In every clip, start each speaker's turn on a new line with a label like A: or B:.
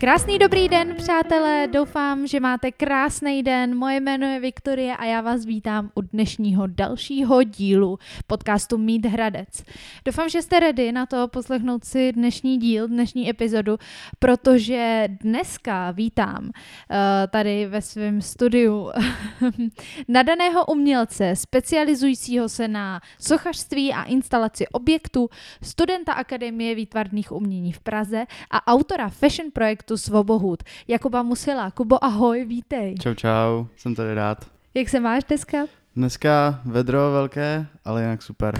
A: Krásný dobrý den, přátelé, doufám, že máte krásný den. Moje jméno je Viktorie a já vás vítám u dnešního dalšího dílu podcastu Mít Hradec. Doufám, že jste ready na to poslechnout si dnešní díl, dnešní epizodu, protože dneska vítám uh, tady ve svém studiu nadaného umělce, specializujícího se na sochařství a instalaci objektů, studenta Akademie výtvarných umění v Praze a autora fashion projektu Svobohud. Jakuba Musila. Kubo, ahoj, vítej.
B: Čau, čau, jsem tady rád.
A: Jak se máš dneska?
B: Dneska vedro velké, ale jinak super.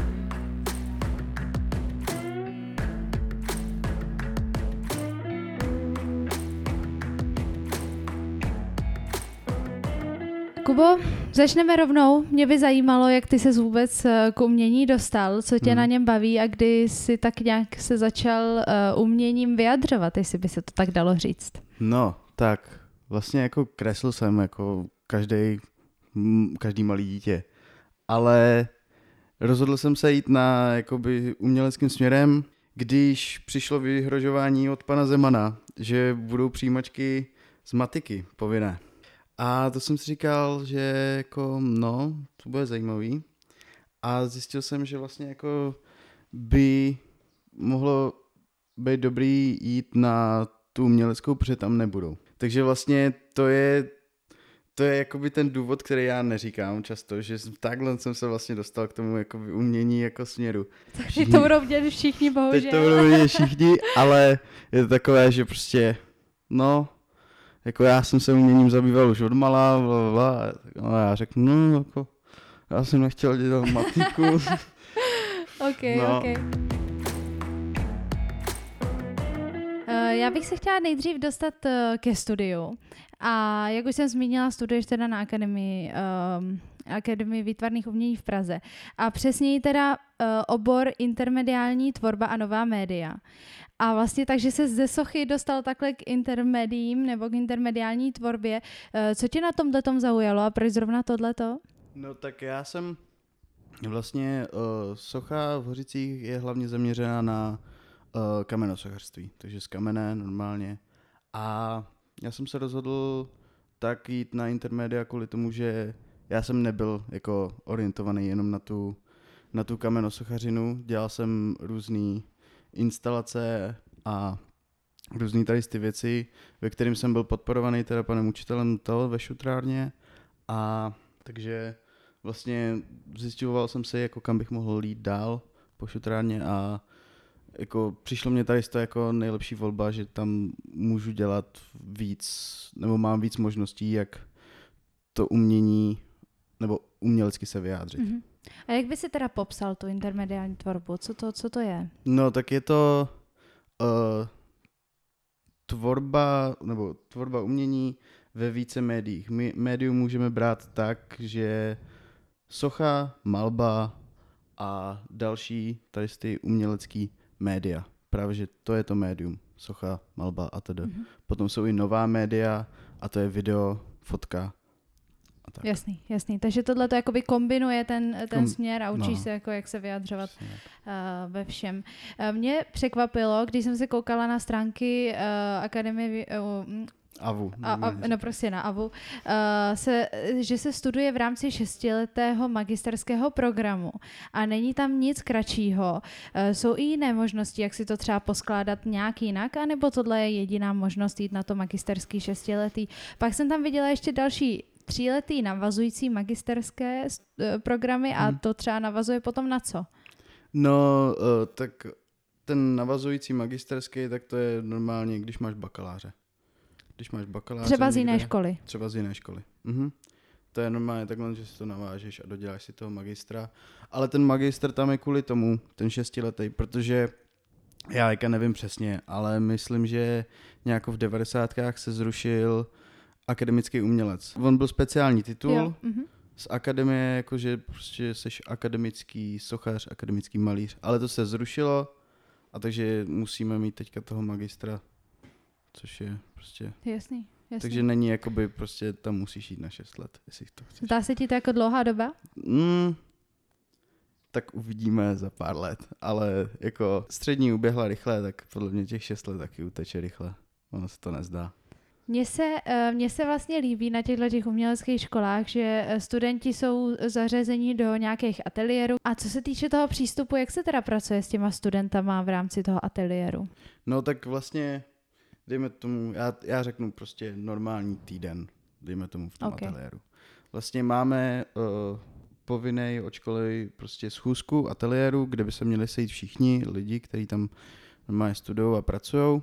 A: Kubo, začneme rovnou. Mě by zajímalo, jak ty se vůbec eh, k umění dostal, co tě hmm. na něm baví a kdy si tak nějak se začal uh, uměním vyjadřovat, jestli by se to tak dalo říct.
B: No, tak vlastně jako kresl jsem jako každý, každý malý dítě, ale rozhodl jsem se jít na jakoby uměleckým směrem, když přišlo vyhrožování od pana Zemana, že budou přijímačky z matiky povinné. A to jsem si říkal, že jako, no, to bude zajímavý. A zjistil jsem, že vlastně jako by mohlo být dobrý jít na tu uměleckou, protože tam nebudou. Takže vlastně to je to je jakoby ten důvod, který já neříkám často, že takhle jsem se vlastně dostal k tomu jako umění jako směru.
A: Takže to budou vidět všichni, bohužel.
B: Teď to budou vidět všichni, ale je to takové, že prostě, no, jako já jsem se uměním zabýval už od malá, bla, bla, a já řeknu, no, jako, já jsem nechtěl dělat matiku.
A: ok, no. ok. Uh, já bych se chtěla nejdřív dostat uh, ke studiu. A jak už jsem zmínila, studuješ teda na akademii, um, akademii výtvarných umění v Praze. A přesněji teda uh, obor intermediální tvorba a nová média. A vlastně takže se ze sochy dostal takhle k intermedím nebo k intermediální tvorbě. Uh, co tě na tomhle tom zaujalo a proč zrovna tohleto?
B: No tak já jsem vlastně uh, socha v Hořicích je hlavně zaměřená na uh, kamenosochařství, takže z kamene normálně. A já jsem se rozhodl tak jít na intermedia kvůli tomu, že já jsem nebyl jako orientovaný jenom na tu, na tu kamenosochařinu, dělal jsem různé instalace a různé tady ty věci, ve kterým jsem byl podporovaný teda panem učitelem to ve šutrárně. A takže vlastně zjišťoval jsem se, jako kam bych mohl jít dál po šutrárně a jako přišlo mě tady to jako nejlepší volba, že tam můžu dělat víc, nebo mám víc možností, jak to umění, nebo umělecky se vyjádřit. Mm-hmm.
A: A jak by si teda popsal tu intermediální tvorbu? Co to, co to je?
B: No, tak je to uh, tvorba, nebo tvorba umění ve více médiích. My médium můžeme brát tak, že socha, malba a další tady ty umělecký média. Právě, že to je to médium. Socha, malba a tedy. Mm-hmm. Potom jsou i nová média a to je video, fotka a tak.
A: Jasný, jasný. Takže tohle to jakoby kombinuje ten, ten Kom, směr a učíš no. se, jako jak se vyjadřovat uh, ve všem. Uh, mě překvapilo, když jsem se koukala na stránky uh, Akademie uh,
B: AVU.
A: A, a, no prostě na AVU. Uh, se, že se studuje v rámci šestiletého magisterského programu a není tam nic kratšího. Uh, jsou i jiné možnosti, jak si to třeba poskládat nějak jinak, anebo tohle je jediná možnost jít na to magisterský šestiletý. Pak jsem tam viděla ještě další tříletý navazující magisterské uh, programy a hmm. to třeba navazuje potom na co?
B: No, uh, tak ten navazující magisterský, tak to je normálně, když máš bakaláře když máš bakaláře.
A: Třeba z jiné někde, školy.
B: Třeba z jiné školy. Mhm. To je normálně takhle, že si to navážeš a doděláš si toho magistra. Ale ten magister tam je kvůli tomu, ten šestiletý, protože já teďka nevím přesně, ale myslím, že nějak v devadesátkách se zrušil akademický umělec. On byl speciální titul jo. Mhm. z akademie, jakože prostě jsi akademický sochař, akademický malíř, ale to se zrušilo a takže musíme mít teďka toho magistra což je prostě...
A: Jasný, jasný.
B: Takže není jakoby prostě tam musíš jít na 6 let, jestli to chceš.
A: Dá se ti to jako dlouhá doba?
B: Mm, tak uvidíme za pár let, ale jako střední uběhla rychle, tak podle mě těch 6 let taky uteče rychle. ono se to nezdá.
A: Mně se, eh, mně se vlastně líbí na těchto těch uměleckých školách, že eh, studenti jsou zařazeni do nějakých ateliérů. A co se týče toho přístupu, jak se teda pracuje s těma studentama v rámci toho ateliéru?
B: No tak vlastně, dejme tomu, já, já řeknu prostě normální týden, dejme tomu v tom
A: Okay.
B: ateliéru. Vlastně máme uh, povinný od školy prostě schůzku ateliéru, kde by se měli sejít všichni lidi, kteří tam normálně studují a pracují.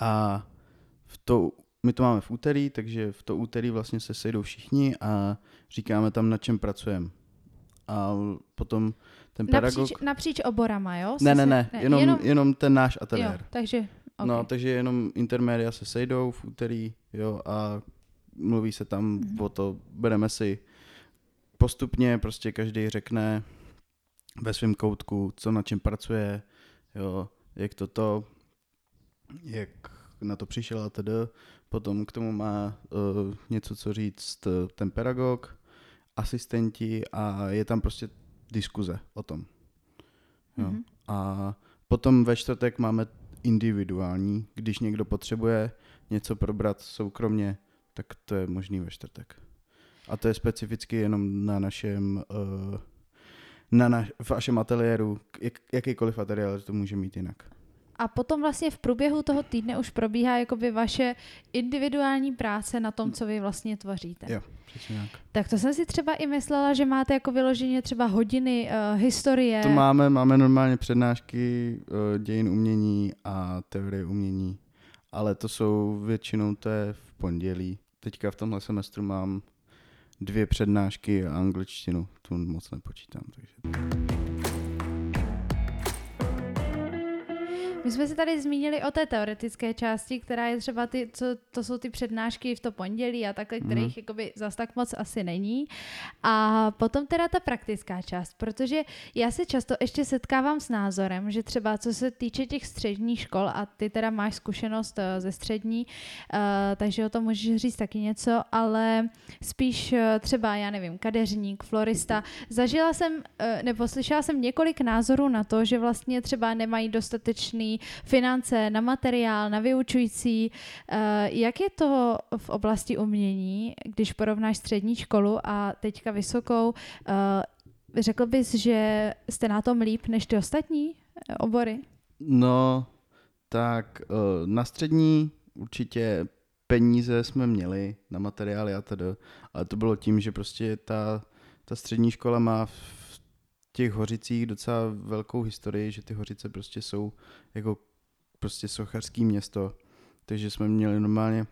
B: A v to, my to máme v úterý, takže v to úterý vlastně se sejdou všichni a říkáme tam, na čem pracujeme. A potom ten pedagog...
A: Napříč, napříč oborama, jo?
B: Ne, ne,
A: se-
B: ne, jenom, jenom, jenom ten náš
A: jo,
B: ateliér.
A: takže, okay.
B: No, takže jenom intermédia se sejdou v úterý, jo, a mluví se tam
A: Mhm.
B: o to, bereme si postupně, prostě každý řekne ve svém koutku, co na čem pracuje, jo, jak to to, jak na to přišel a tedy. Potom k tomu má uh, něco co říct eh, ten pedagog, asistenti a je tam prostě diskuze o tom. Jo.
A: Mhm.
B: A potom ve čtvrtek máme individuální, když někdo potřebuje něco probrat soukromně, tak to je možný ve čtvrtek. A to je specificky jenom na našem, uh, na naš, v vašem ateliéru, jak, jakýkoliv ateliér to může mít jinak.
A: A potom vlastně v průběhu toho týdne už probíhá jakoby vaše individuální práce na tom, co vy vlastně tvoříte.
B: Jo, přesně tak.
A: Tak to jsem si třeba i myslela, že máte jako vyloženě třeba hodiny uh, historie.
B: To máme, máme normálně přednášky uh, dějin umění a teorie umění, ale to jsou většinou to je v pondělí. Teďka v tomhle semestru mám dvě přednášky a angličtinu, tu moc nepočítám. Takže.
A: My jsme se tady zmínili o té teoretické části, která je třeba ty, co, to jsou ty přednášky v to pondělí a takhle, kterých
B: Mhm.
A: jakoby zas tak moc asi není. A potom teda ta praktická část, protože já se často ještě setkávám s názorem, že třeba co se týče těch středních škol a ty teda máš zkušenost eh, ze střední, eh, takže o tom můžeš říct taky něco, ale spíš eh, třeba, já nevím, kadeřník, florista. Zažila jsem, eh, nebo slyšela jsem několik názorů na to, že vlastně třeba nemají dostatečný finance na materiál, na vyučující. Eh, Jak je to v oblasti umění, když porovnáš střední školu a teďka vysokou? Eh, Řekl bys, že jste na tom líp než ty ostatní eh, obory?
B: No, tak na střední určitě peníze jsme měli na materiály a tedy, ale to bylo tím, že prostě ta, ta střední škola má těch hořicích docela velkou historii, že ty hořice prostě jsou jako prostě sochařský město, takže jsme měli normálně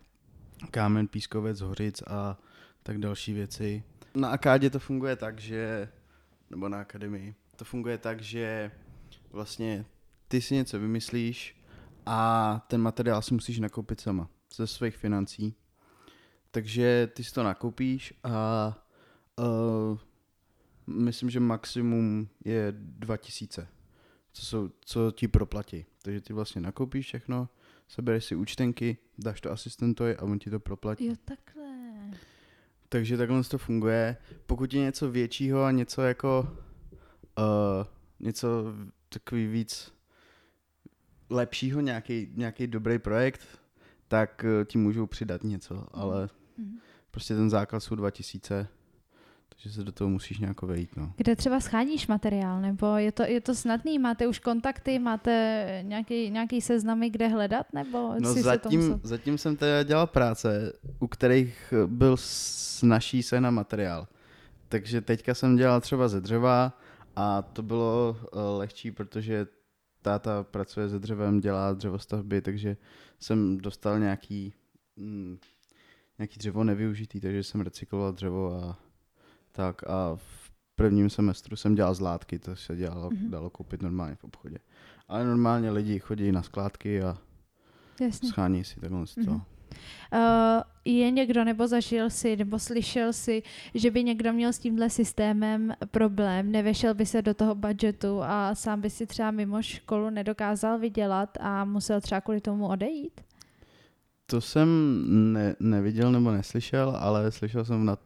B: kámen, pískovec, hořic a tak další věci. Na akádě to funguje tak, že, nebo na akademii, to funguje tak, že vlastně ty si něco vymyslíš a ten materiál si musíš nakoupit sama ze svých financí. Takže ty si to nakoupíš a uh, myslím, že maximum je 2000, co, jsou, co ti proplatí. Takže ty vlastně nakoupíš všechno, sebereš si účtenky, dáš to asistentovi a on ti to proplatí.
A: Jo, takhle.
B: Takže takhle to funguje. Pokud je něco většího a něco jako uh, něco takový víc lepšího, nějaký, nějaký dobrý projekt, tak uh, ti můžou přidat něco, ale
A: Mhm.
B: prostě ten základ jsou 2000, takže se do toho musíš nějak vejít, no.
A: Kde třeba scháníš materiál, nebo je to, je to snadný? Máte už kontakty, máte nějaký, nějaký seznamy, kde hledat, nebo
B: No
A: si se to
B: zatím,
A: musel...
B: zatím jsem teda dělal práce, u kterých byl snažší se na materiál. Takže teďka jsem dělal třeba ze dřeva a to bylo uh, lehčí, protože táta pracuje se dřevem, dělá dřevostavby, takže jsem dostal nějaký, mm, nějaký dřevo nevyužitý, takže jsem recykloval dřevo a tak a v prvním semestru jsem dělal zlátky, to se dělalo,
A: Mhm.
B: dalo koupit normálně v obchodě. Ale normálně lidi chodí na skládky a
A: Jasně.
B: schání si takhle to.
A: Mhm. Uh, je někdo, nebo zažil si, nebo slyšel si, že by někdo měl s tímhle systémem problém, nevešel by se do toho budgetu a sám by si třeba mimo školu nedokázal vydělat a musel třeba kvůli tomu odejít?
B: To jsem ne, neviděl nebo neslyšel, ale slyšel jsem na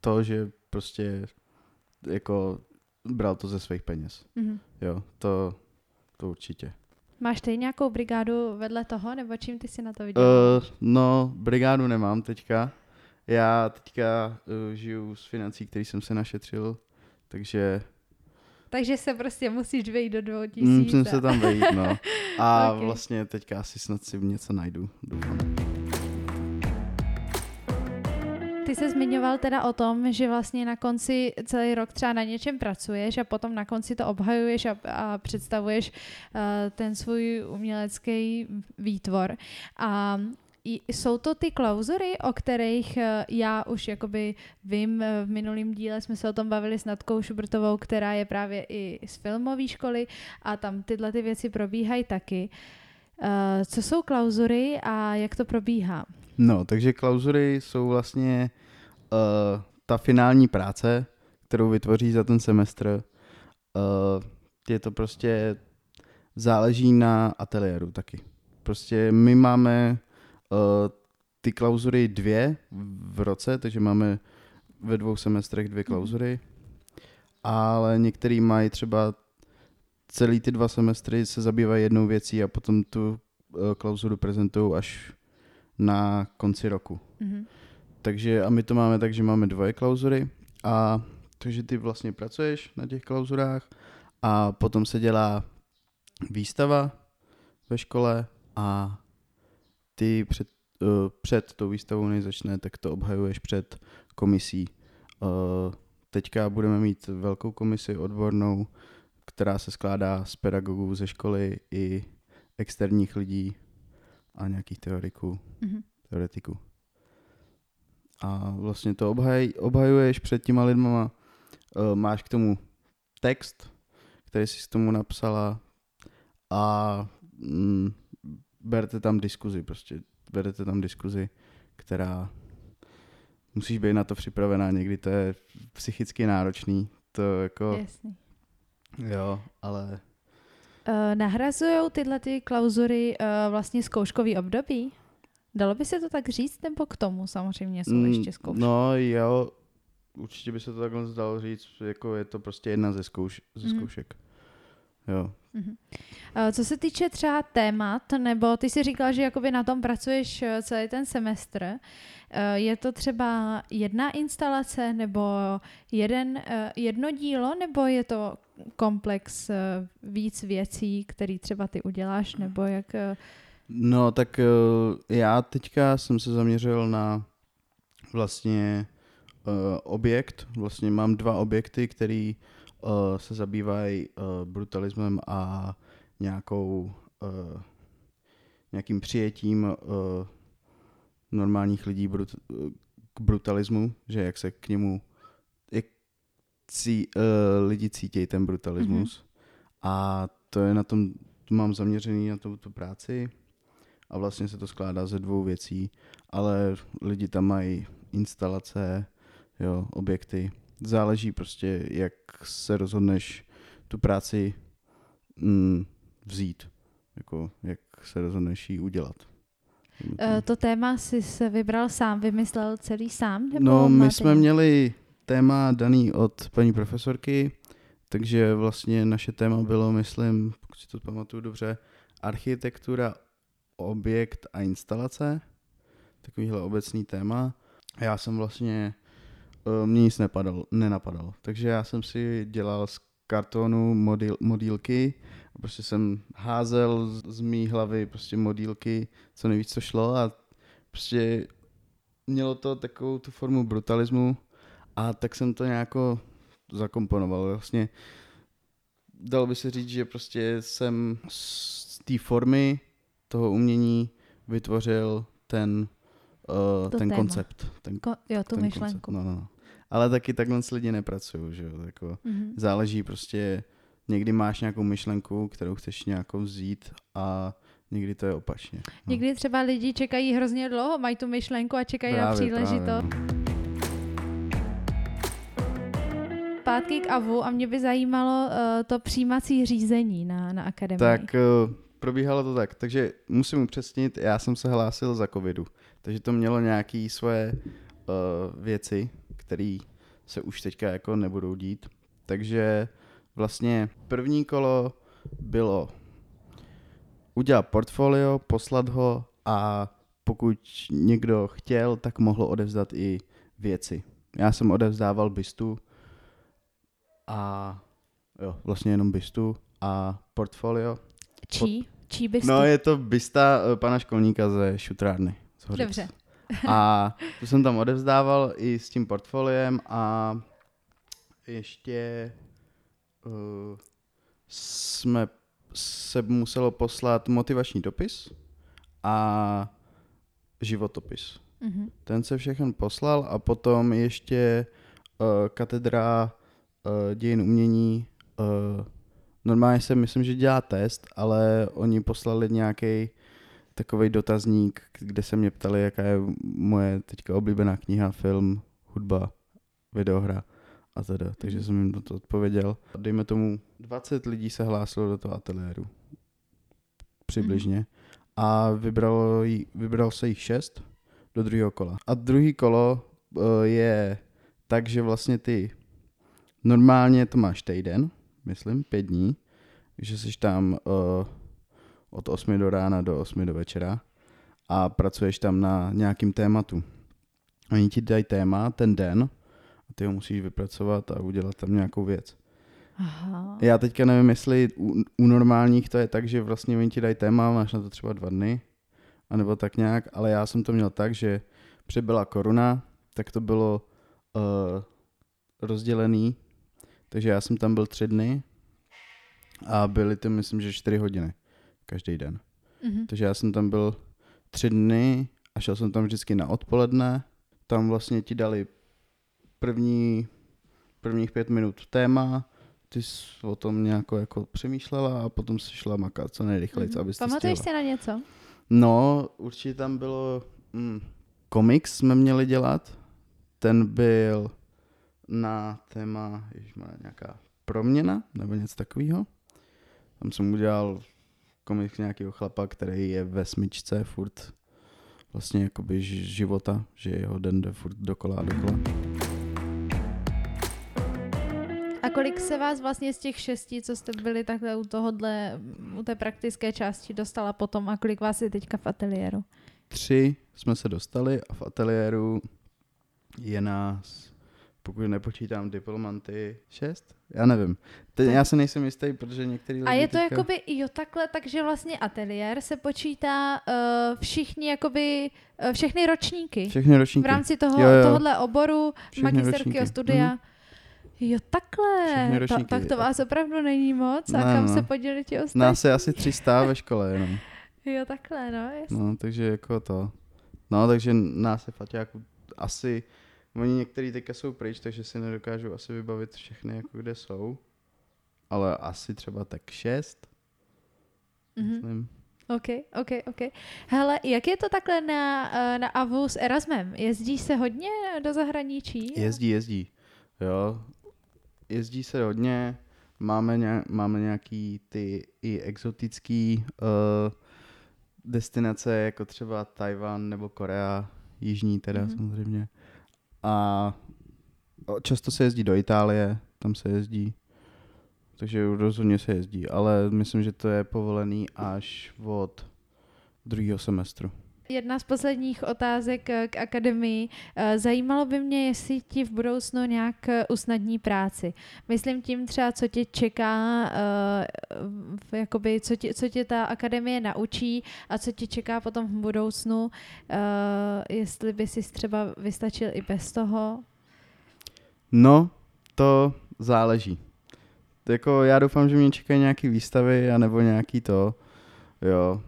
B: to, že prostě jako bral to ze svých peněz.
A: Mhm.
B: Jo, to, to určitě.
A: Máš ty nějakou brigádu vedle toho, nebo čím ty si na to viděl?
B: Uh, no, brigádu nemám teďka. Já teďka uh, žiju z financí, který jsem se našetřil, takže...
A: Takže se prostě musíš vejít do dvou tisíc.
B: Musím se tam vejít, no. A okay. vlastně teďka asi snad si něco najdu, doufám.
A: Se zmiňoval teda o tom, že vlastně na konci celý rok třeba na něčem pracuješ a potom na konci to obhajuješ a, a představuješ uh, ten svůj umělecký výtvor. A jsou to ty klauzury, o kterých eh, já už jakoby vím, eh, v minulém díle jsme se o tom bavili s Natkou Šubrtovou, která je právě i z filmové školy a tam tyhle ty věci probíhají taky. Co jsou klauzury a jak to probíhá?
B: No, takže klauzury jsou vlastně uh, ta finální práce, kterou vytvoří za ten semestr. Uh, je to prostě, záleží na ateliéru taky. Prostě my máme uh, ty klauzury dvě v roce, takže máme ve dvou semestrech dvě mhm. klauzury, ale některý mají třeba celý ty dva semestry se zabývají jednou věcí a potom tu klauzuru prezentují až na konci roku. Mm-hmm. Takže a my to máme tak, že máme dvoje klauzury a takže ty vlastně pracuješ na těch klauzurách a potom se dělá výstava ve škole a ty před, uh, před tou výstavou, než začne, tak to obhajuješ před komisí. Uh, teďka budeme mít velkou komisi odbornou, která se skládá z pedagogů ze školy i externích lidí a nějakých teoriků, mm-hmm. teoretiků. A vlastně to obhaj, obhajuješ před těma lidmama, uh, máš k tomu text, který jsi k tomu napsala a mm, berte tam diskuzi, prostě berete tam diskuzi, která musíš být na to připravená, někdy to je psychicky náročný, to jako...
A: Jasný.
B: Jo, ale
A: Uh, nahrazují tyhle ty klauzury uh, vlastně zkouškový období? Dalo by se to tak říct, nebo k tomu samozřejmě jsou mm, ještě zkoušky?
B: No jo, určitě by se to takhle zdalo říct, jako je to prostě jedna ze, zkouš- ze mm. zkoušek. Jo.
A: Uh-huh. Co se týče třeba témat, nebo ty si říkal, že jakoby na tom pracuješ celý ten semestr, je to třeba jedna instalace nebo jeden, jedno dílo, nebo je to komplex eh, víc věcí, které třeba ty uděláš, nebo jak...
B: No, tak eh, já teďka jsem se zaměřil na vlastně uh, objekt. Vlastně mám dva objekty, který uh, se zabývají uh, brutalismem a nějakou uh, nějakým přijetím uh, normálních lidí brut, k brutalismu, že jak se k němu cí, uh, lidi cítí ten brutalismus. Mm-hmm. A to je na tom, to mám zaměřený na tu práci a vlastně se to skládá ze dvou věcí, ale lidi tam mají instalace, jo, objekty. Záleží prostě, jak se rozhodneš tu práci mm, vzít, jako jak se rozhodneš ji udělat.
A: Uh, to téma jsi se vybral sám, vymyslel celý sám? Nebo
B: no, my jsme měli téma daný od paní profesorky, takže vlastně naše téma bylo, myslím, pokud si to pamatuju dobře, architektura, objekt a instalace. Takovýhle obecný téma. Já jsem vlastně, eh, mě nic nepadal, nenapadalo, takže já jsem si dělal z kartonu modil, modílky a prostě jsem házel z, mý hlavy prostě modílky, co nejvíc co šlo a prostě mělo to takovou tu formu brutalismu, a tak jsem to nějak zakomponoval. Vlastně dalo by se říct, že prostě jsem z té formy toho umění vytvořil ten, uh, ten koncept. Ten,
A: Ko- jo, tu ten myšlenku.
B: No, no, no. Ale taky takhle s lidi nepracuju, že jo. Jako mm-hmm. Záleží prostě, někdy máš nějakou myšlenku, kterou chceš nějakou vzít a někdy to je opačně. No.
A: Někdy třeba lidi čekají hrozně dlouho, mají tu myšlenku a čekají právě, na příležitost. Právě, no zpátky k AVU a mě by zajímalo uh, to přijímací řízení na, na akademii.
B: Tak uh, probíhalo to tak, takže musím upřesnit, já jsem se hlásil za covidu, takže to mělo nějaké svoje uh, věci, které se už teďka jako nebudou dít. Takže vlastně první kolo bylo udělat portfolio, poslat ho a pokud někdo chtěl, tak mohl odevzdat i věci. Já jsem odevzdával bystu a jo, vlastně jenom bystu a portfolio.
A: Čí? Čí bystu?
B: No je to bysta uh, pana školníka ze šutrárny. Z Hořic.
A: Dobře.
B: A to jsem tam odevzdával i s tím portfoliem a ještě uh, jsme se muselo poslat motivační dopis a životopis.
A: Mhm.
B: Ten se všechen poslal a potom ještě uh, katedra uh, dějin umění uh, normálně se myslím, že dělá test, ale oni poslali nějaký takový dotazník, kde se mě ptali, jaká je moje teďka oblíbená kniha, film, hudba, videohra a teda. Takže jsem jim to odpověděl. Dejme tomu, 20 lidí se hlásilo do toho ateliéru. Přibližně. A vybralo jí, vybral se jich 6 do druhého kola. A druhý kolo uh, je tak, že vlastně ty normálně to máš týden, myslím, pět dní, že jsi tam uh, od 8 do rána do 8 do večera a pracuješ tam na nějakým tématu. Oni ti dají téma ten den a ty ho musíš vypracovat a udělat tam nějakou věc.
A: Aha.
B: Já teďka nevím, jestli u, u normálních to je tak, že vlastně oni ti dají téma, máš na to třeba dva dny, anebo tak nějak, ale já jsem to měl tak, že přibyla koruna, tak to bylo uh, rozdělený, takže já jsem tam byl tři dny a byly to myslím, že čtyři hodiny každý den.
A: Mhm.
B: Takže já jsem tam byl tři dny a šel jsem tam vždycky na odpoledne. Tam vlastně ti dali první, prvních pět minut téma, ty jsi o tom nějak jako přemýšlela a potom si šla makat co nejrychleji,
A: Mhm.
B: abyste
A: Pamatuješ si na něco?
B: No, určitě tam bylo... Mm, komiks jsme měli dělat. Ten byl na téma, ježišmar, nějaká proměna nebo něco takového. Tam jsem udělal komiks nějakého chlapa, který je ve smyčce furt vlastně jakoby života, že jeho den jde furt dokola a dokola.
A: A kolik se vás vlastně z těch šesti, co jste byli takhle u tohohle, u té praktické části dostala potom a kolik vás je teďka v ateliéru?
B: Tři jsme se dostali a v ateliéru je nás, pokud nepočítám diplomanty, šest? Já nevím. Te, já se nejsem jistý, protože některý
A: A je to
B: teďka...
A: jakoby jo takhle, takže vlastně ateliér se počítá uh, všichni jakoby, uh, všechny ročníky
B: Všechny
A: v
B: ročníky.
A: rámci toho,
B: Jo, jo.
A: tohohle oboru,
B: Všechny
A: magisterského studia.
B: Mhm.
A: Jo takhle,
B: ročníky.
A: tak to vás opravdu není moc a
B: Ne,
A: kam
B: no.
A: se podělili ti ostatní?
B: Nás je asi 300 ve škole jenom.
A: Jo takhle, no jasně.
B: No, takže jako to. No, takže nás je fakt jako asi, oni některý teďka jsou pryč, takže si nedokážu asi vybavit všechny, jako kde jsou. Ale asi třeba tak šest,
A: Mhm.
B: myslím.
A: OK, OK, OK. Hele, jak je to takhle na, eh, na AVU s Erasmem? Jezdí se hodně do zahraničí?
B: Jezdí, jezdí. Jo. Jezdí se hodně. Máme, nějak, máme nějaký ty i exotický uh, destinace, jako třeba Tajvan nebo Korea, jižní teda
A: Mhm.
B: mm-hmm. samozřejmě. A často se jezdí do Itálie, tam se jezdí. Takže rozhodně se jezdí, ale myslím, že to je povolený až od druhého semestru.
A: Jedna z posledních otázek eh, k akademii. Eh, Zajímalo by mě, jestli ti v budoucnu nějak eh, usnadní práci. Myslím tím třeba, co tě čeká, jakoby, co, tě, co tě ta akademie naučí a co tě čeká potom v budoucnu. Jestli by si třeba vystačil i bez toho.
B: No, to záleží. Jako já doufám, že mě čekají nějaký výstavy, anebo nějaký to, jo.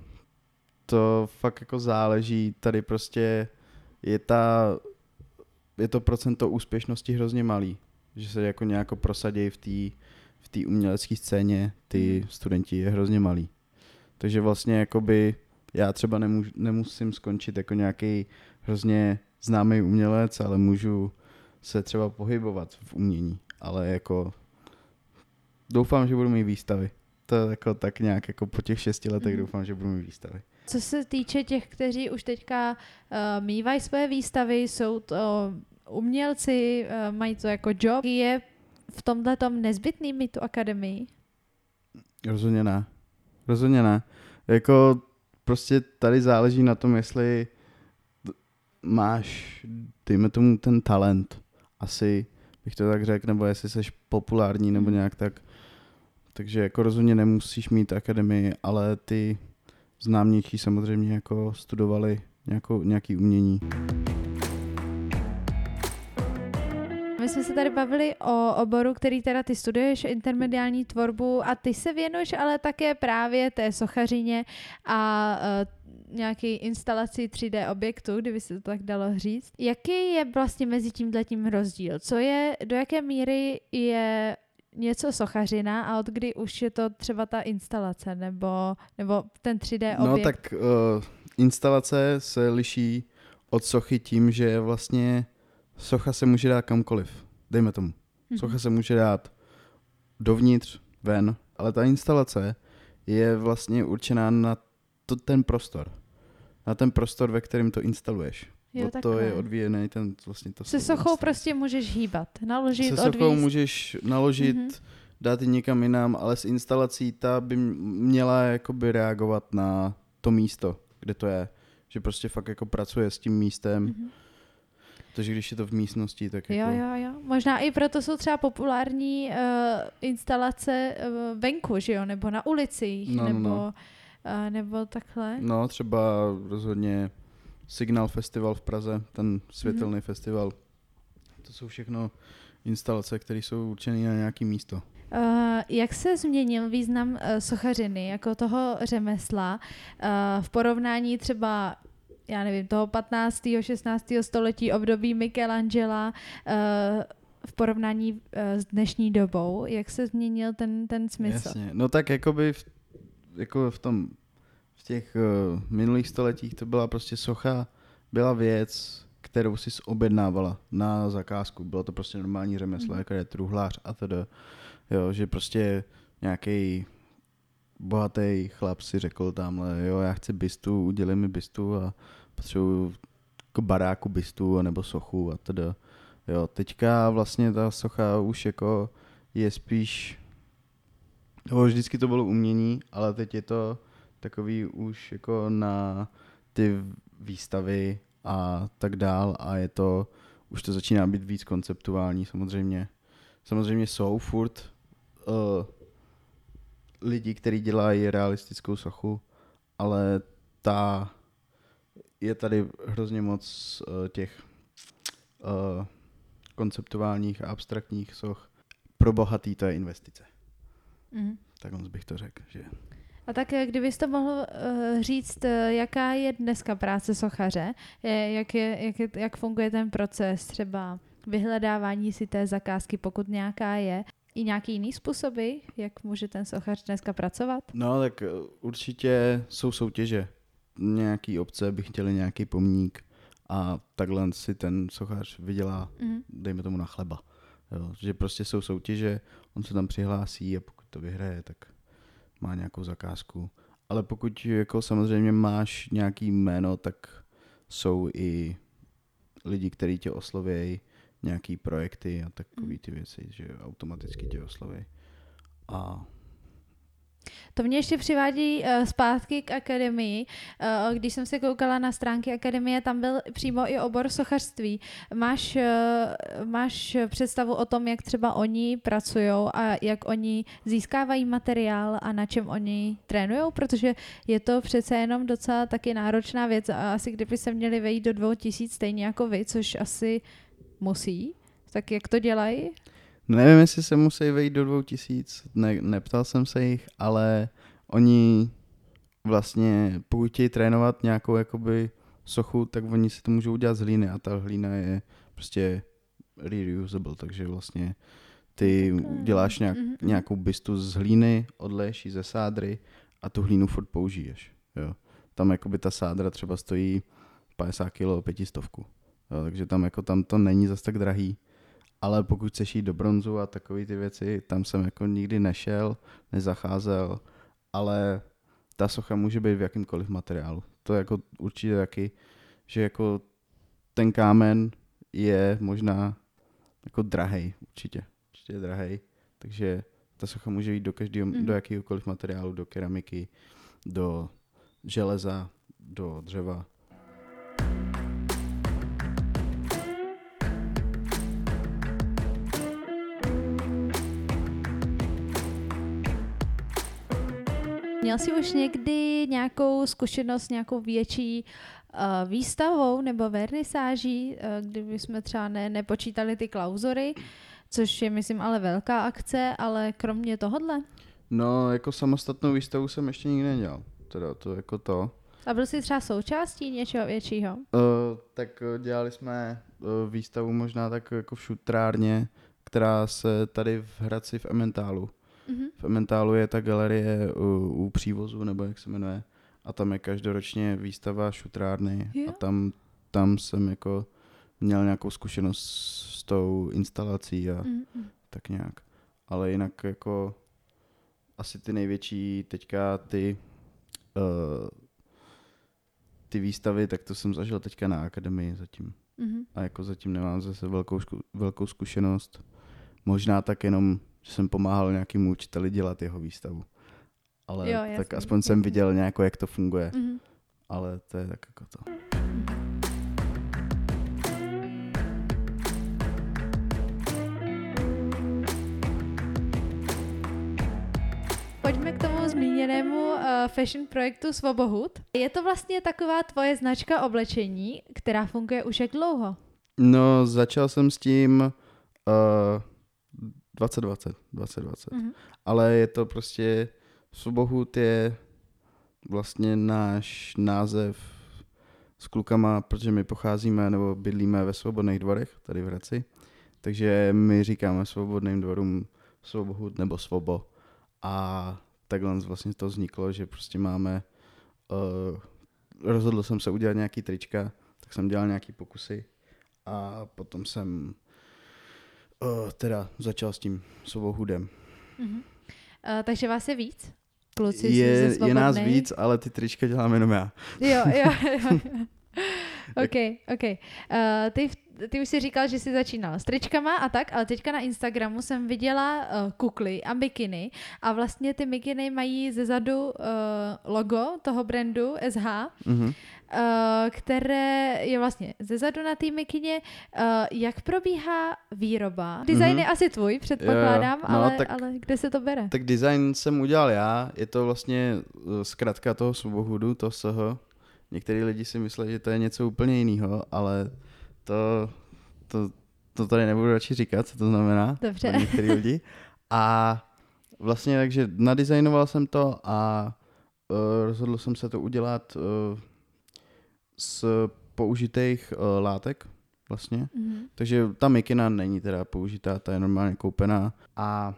B: To fakt jako záleží, tady prostě je ta, je to procento úspěšnosti hrozně malý, že se jako nějak prosadějí v té v té umělecké scéně, ty
A: Mhm.
B: studenti je hrozně malý. Takže vlastně jakoby já třeba nemůžu, nemusím skončit jako nějaký hrozně známý umělec, ale můžu se třeba pohybovat v umění, ale jako doufám, že budu mít výstavy. To jako tak nějak jako po těch šesti letech
A: Mhm.
B: doufám, že budu mít výstavy.
A: Co se týče těch, kteří už teďka uh, mývají své výstavy, jsou to umělci, uh, mají to jako job, je v tomhle tom nezbytný mít tu akademii?
B: Rozhodně ne. Rozhodně ne. Jako prostě tady záleží na tom, jestli máš, dejme tomu, ten talent. Asi bych to tak řekl, nebo jestli jsi populární, nebo
A: Mhm.
B: nějak tak. Takže jako rozhodně nemusíš mít akademii, ale ty známější samozřejmě jako studovali nějakou, nějaký umění.
A: My jsme se tady bavili o oboru, který teda ty studuješ, intermediální tvorbu a ty se věnuješ ale také právě té sochařině a uh, nějaký instalaci 3D objektu, kdyby se to tak dalo říct. Jaký je vlastně mezi tímhletím rozdíl? Co je, do jaké míry je něco sochařina a od kdy už je to třeba ta instalace nebo, nebo ten 3D
B: No
A: objekt?
B: tak uh, instalace se liší od sochy tím, že vlastně socha se může dát kamkoliv. Dejme tomu.
A: Mhm.
B: Socha se může dát dovnitř, ven, ale ta instalace je vlastně určená na to, ten prostor. Na ten prostor, ve kterém to instaluješ.
A: Jo,
B: od je odvíjený ten vlastně to
A: Se sochou
B: instalace.
A: prostě můžeš hýbat, naložit,
B: Se sochou
A: odvízt.
B: můžeš naložit,
A: Mhm.
B: dát ji někam jinam, ale s instalací ta by měla jakoby reagovat na to místo, kde to je. Že prostě fakt jako pracuje s tím místem,
A: Mhm.
B: takže když je to v místnosti, tak
A: Jo,
B: jako...
A: jo, jo. Možná i proto jsou třeba populární uh, instalace uh, venku, že jo, nebo na ulicích,
B: No, no,
A: nebo,
B: no.
A: Uh, nebo takhle.
B: No, třeba rozhodně Signal Festival v Praze, ten světelný
A: Mhm.
B: festival. To jsou všechno instalace, které jsou určené na nějaké místo.
A: Uh, jak se změnil význam uh, sochařiny jako toho řemesla uh, v porovnání třeba já nevím, toho 15. 16. století období Michelangela uh, v porovnání uh, s dnešní dobou? Jak se změnil ten, ten smysl?
B: Jasně. No tak jakoby v, jako v tom, v těch uh, minulých stoletích to byla prostě socha, byla věc, kterou si objednávala na zakázku. Bylo to prostě normální řemeslo,
A: Mhm.
B: jako je truhlář a tedy. Jo, že prostě nějaký bohatý chlap si řekl tamhle, jo, já chci bystu, udělej mi bystu a potřebuju jako baráku bystu nebo sochu a tedy. Jo, teďka vlastně ta socha už jako je spíš, jo, vždycky to bylo umění, ale teď je to takový už jako na ty výstavy a tak dál a je to, už to začíná být víc konceptuální samozřejmě. Samozřejmě jsou furt uh, lidi, kteří dělají realistickou sochu, ale ta je tady hrozně moc uh, těch uh, konceptuálních a abstraktních soch. Pro bohatý to je investice.
A: Mhm.
B: Tak moc bych to řekl, že
A: A tak eh, kdybys to mohl uh, říct, eh, jaká je dneska práce sochaře, jak, je, jak, je, jak funguje ten proces třeba vyhledávání si té zakázky, pokud nějaká je, i nějaký jiný způsoby, jak může ten sochař dneska pracovat?
B: No, tak eh, určitě jsou soutěže. Nějaký obce by chtěli nějaký pomník a takhle si ten sochař vydělá,
A: Mhm.
B: dejme tomu na chleba. Jo, že prostě jsou soutěže, on se tam přihlásí a pokud to vyhraje, tak má nějakou zakázku. Ale pokud jako samozřejmě máš nějaký jméno, tak jsou i lidi, kteří tě oslovějí, nějaký projekty a takové ty věci, že automaticky tě osloví. A
A: To mě ještě přivádí uh, zpátky k akademii. Uh, když jsem se koukala na stránky akademie, tam byl přímo i obor sochařství. Máš, uh, máš představu o tom, jak třeba oni pracují a jak oni získávají materiál a na čem oni trénují? Protože je to přece jenom docela taky náročná věc a asi kdyby se měli vejít do dvou tisíc stejně jako vy, což asi musí, tak jak to dělají?
B: Nevím, jestli se musí vejít do dvou tisíc, ne, neptal jsem se jich, ale oni vlastně, pokud chtějí trénovat nějakou jakoby sochu, tak oni si to můžou udělat z hlíny a ta hlína je prostě reusable, takže vlastně ty děláš nějak,
A: Mhm, mhm.
B: nějakou bystu z hlíny, ji ze sádry a tu hlínu furt použiješ. Jo. Tam jakoby ta sádra třeba stojí 50 kg, pětistovku. Jo, takže tam jako tam to není zas tak drahý. Ale pokud chceš jít do bronzu a takové ty věci, tam jsem jako nikdy nešel, nezacházel, ale ta socha může být v jakýmkoliv materiálu. To je jako určitě taky, že jako ten kámen je možná jako drahej, určitě. Určitě je drahej, takže ta socha může jít do každého,
A: Mhm.
B: do jakéhokoliv materiálu, do keramiky, do železa, do dřeva.
A: Měl jsi už někdy nějakou zkušenost, nějakou větší uh, výstavou nebo vernisáží, uh, kdyby jsme třeba ne, nepočítali ty klauzory, což je, myslím, ale velká akce, ale kromě tohodle?
B: No, jako samostatnou výstavu jsem ještě nikdy nedělal. Teda to jako to.
A: A byl jsi třeba součástí něčeho většího?
B: Uh, tak dělali jsme uh, výstavu možná tak jako v šutrárně, která se tady v Hradci v Ementálu. Mm-hmm. V Ementálu je ta galerie u, u přívozu, nebo jak se jmenuje. A tam je každoročně výstava šutrárny.
A: Jo.
B: A tam, tam jsem jako měl nějakou zkušenost s tou instalací a
A: Mm-mm.
B: tak nějak. Ale jinak jako asi ty největší teďka ty uh, ty výstavy, tak to jsem zažil teďka na akademii zatím.
A: Mm-hmm.
B: A jako zatím nemám zase velkou, zku, velkou zkušenost. Možná tak jenom, že jsem pomáhal nějakému učiteli dělat jeho výstavu. Ale
A: Jo,
B: tak
A: jasně,
B: aspoň jsem viděl nějako, jak to funguje.
A: Mm-hmm.
B: Ale to je tak jako to.
A: Pojďme k tomu zmíněnému uh, fashion projektu Svobohud. Je to vlastně taková tvoje značka oblečení, která funguje už jak dlouho?
B: No, začal jsem s tím uh, 2020, 2020.
A: Mhm.
B: Ale je to prostě, Svobohud je vlastně náš název s klukama, protože my pocházíme nebo bydlíme ve Svobodných dvorech, tady v Hradci. Takže my říkáme Svobodným dvorům Svobohud nebo Svobo. A takhle vlastně to vzniklo, že prostě máme, uh, rozhodl jsem se udělat nějaký trička, tak jsem dělal nějaký pokusy a potom jsem uh, teda začal s tím Svobohudem.
A: Mhm. Uh, takže vás je víc? Kluci
B: Je, je nás víc, ale ty trička dělám jenom já.
A: Jo, jo, jo. OK, OK. Uh, ty, ty už si říkal, že jsi začínal s tričkama a tak, ale teďka na Instagramu jsem viděla uh, kukly a mikiny a vlastně ty mikiny mají ze zadu uh, logo toho brandu SH,
B: Mhm.
A: Uh, které je vlastně ze zadu na té mikině. Uh, jak probíhá výroba? Design
B: Mhm.
A: je asi tvůj, předpokládám,
B: Jo, jo. No,
A: ale,
B: tak-
A: ale kde se to bere?
B: Tak design jsem udělal já, je to vlastně uh, zkratka toho Svobohudu, to SH. Některý lidi si myslí, že to je něco úplně jiného, ale to, to, to tady nebudu radši říkat, co to znamená.
A: Dobře.
B: pro Některý lidi. A vlastně takže nadizajnoval jsem to a uh, rozhodl jsem se to udělat uh, z použitých uh, látek vlastně.
A: Mhm.
B: Takže ta mikina není teda použitá, ta je normálně koupená. A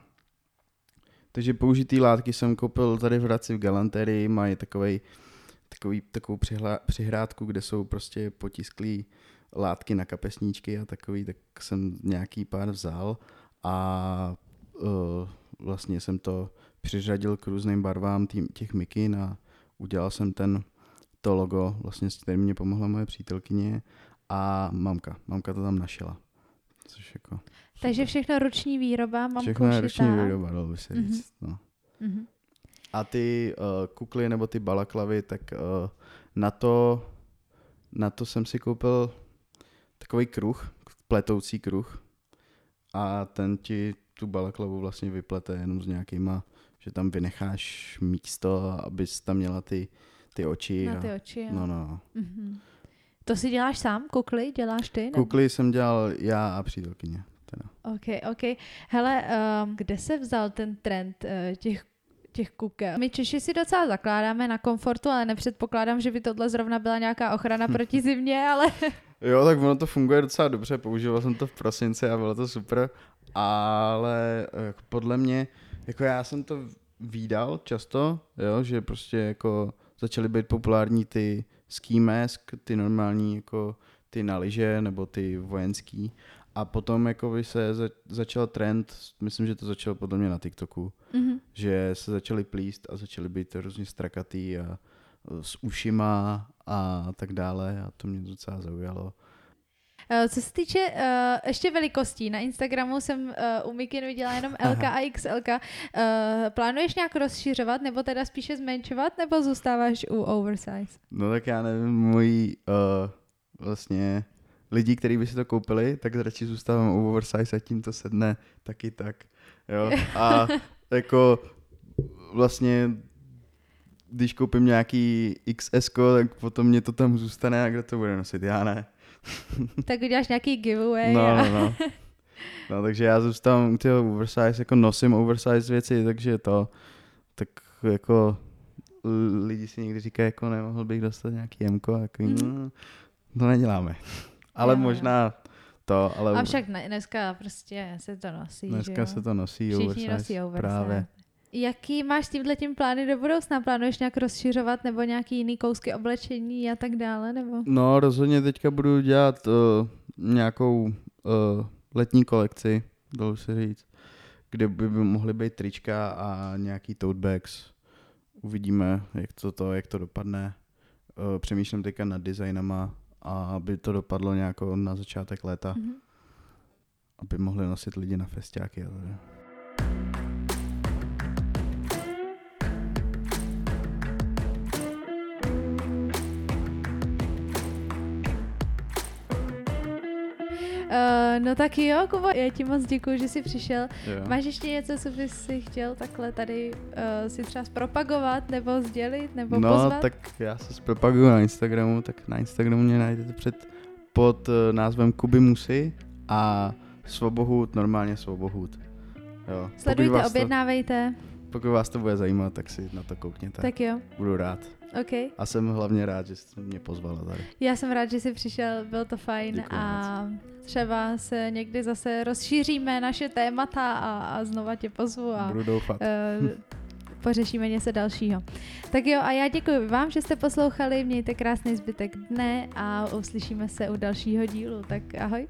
B: takže použitý látky jsem koupil tady v Hradci v galanterii, mají takovej, takový, takovou přihla, přihrádku, kde jsou prostě potisklý látky na kapesníčky a takový, tak jsem nějaký pár vzal a uh, vlastně jsem to přiřadil k různým barvám tým, těch mikin a udělal jsem ten to logo, vlastně s kterým mě pomohla moje přítelkyně a mamka. Mamka to tam našila. Což jako...
A: Takže všechno ruční výroba, mám
B: Všechno ruční výroba, dalo by se
A: Mhm.
B: říct. No.
A: Mhm.
B: A ty uh, kukly nebo ty balaklavy, tak uh, na to, na to jsem si koupil takový kruh, pletoucí kruh a ten ti tu balaklavu vlastně vyplete jenom s nějakýma, že tam vynecháš místo, abys tam měla ty, ty oči.
A: Na ty oči, jo.
B: no, no.
A: Mhm. To si děláš sám, kukly? Děláš ty? nebo-
B: Kukly jsem dělal já a přítelkyně. Teda.
A: OK, OK. Hele, um, kde se vzal ten trend uh, těch těch kukel. My Češi si docela zakládáme na komfortu, ale nepředpokládám, že by tohle zrovna byla nějaká ochrana proti zimě, ale
B: Jo, tak ono to funguje docela dobře, používal jsem to v prosinci a bylo to super, ale eh, podle mě, jako já jsem to výdal často, jo, že prostě jako začaly být populární ty ski mask, ty normální jako ty na lyže nebo ty vojenský a potom jako by se za, začal trend, myslím, že to začalo podle mě na TikToku,
A: Mhm.
B: že se začaly plíst a začaly být různě strakatý a s ušima a tak dále a to mě docela zaujalo.
A: Uh, co se týče uh, ještě velikostí, na Instagramu jsem uh, u Mikin viděla jenom LK a XL. Uh, plánuješ nějak rozšiřovat, nebo teda spíše zmenšovat, nebo zůstáváš u oversize?
B: No tak já nevím, moji uh, vlastně lidi, kteří by si to koupili, tak radši zůstávám u oversize a tím to sedne taky tak. Jo? A jako vlastně když koupím nějaký XS, tak potom mě to tam zůstane a kdo to bude nosit, já ne.
A: tak uděláš nějaký giveaway.
B: No, no, no. no, takže já zůstávám u toho oversize, jako nosím oversize věci, takže to, tak jako lidi si někdy říkají, jako nemohl bych dostat nějaký jemko, jako, mm. no, to neděláme. Ale jo, možná jo. to, ale...
A: A však dneska prostě se to nosí,
B: Dneska
A: že jo?
B: se to nosí,
A: Všichni
B: oversize,
A: nosí oversize.
B: Právě.
A: Jaký máš tímhle tím plány do budoucna? Plánuješ nějak rozšiřovat nebo nějaký jiný kousky oblečení a tak dále? Nebo?
B: No rozhodně teďka budu dělat uh, nějakou uh, letní kolekci, dalo se říct, kde by mohly být trička a nějaký tote bags. Uvidíme, jak to, to, jak to dopadne. Uh, přemýšlím teďka nad designama a aby to dopadlo nějak na začátek léta. Mm-hmm. Aby mohli nosit lidi na festiáky. Ale...
A: Uh, no tak jo, Kubo, já ti moc děkuji, že jsi přišel.
B: Jo.
A: Máš ještě něco, co bys si chtěl takhle tady uh, si třeba zpropagovat, nebo sdělit, nebo
B: no,
A: pozvat?
B: No, tak já se zpropaguju na Instagramu, tak na Instagramu mě najdete před pod uh, názvem Kuby Musy a Svobohut, normálně Svobohut. Jo.
A: Sledujte, objednávejte.
B: To, pokud vás to bude zajímat, tak si na to koukněte.
A: Tak jo.
B: Budu rád.
A: Okay.
B: A jsem hlavně rád, že jste mě pozvala tady.
A: Já jsem rád, že jsi přišel, bylo to fajn
B: Děkuji
A: a
B: moc.
A: třeba se někdy zase rozšíříme naše témata a, a znova tě pozvu a
B: Budu doufat.
A: Uh, pořešíme něco dalšího. Tak jo, a já děkuji vám, že jste poslouchali, mějte krásný zbytek dne a uslyšíme se u dalšího dílu, tak ahoj.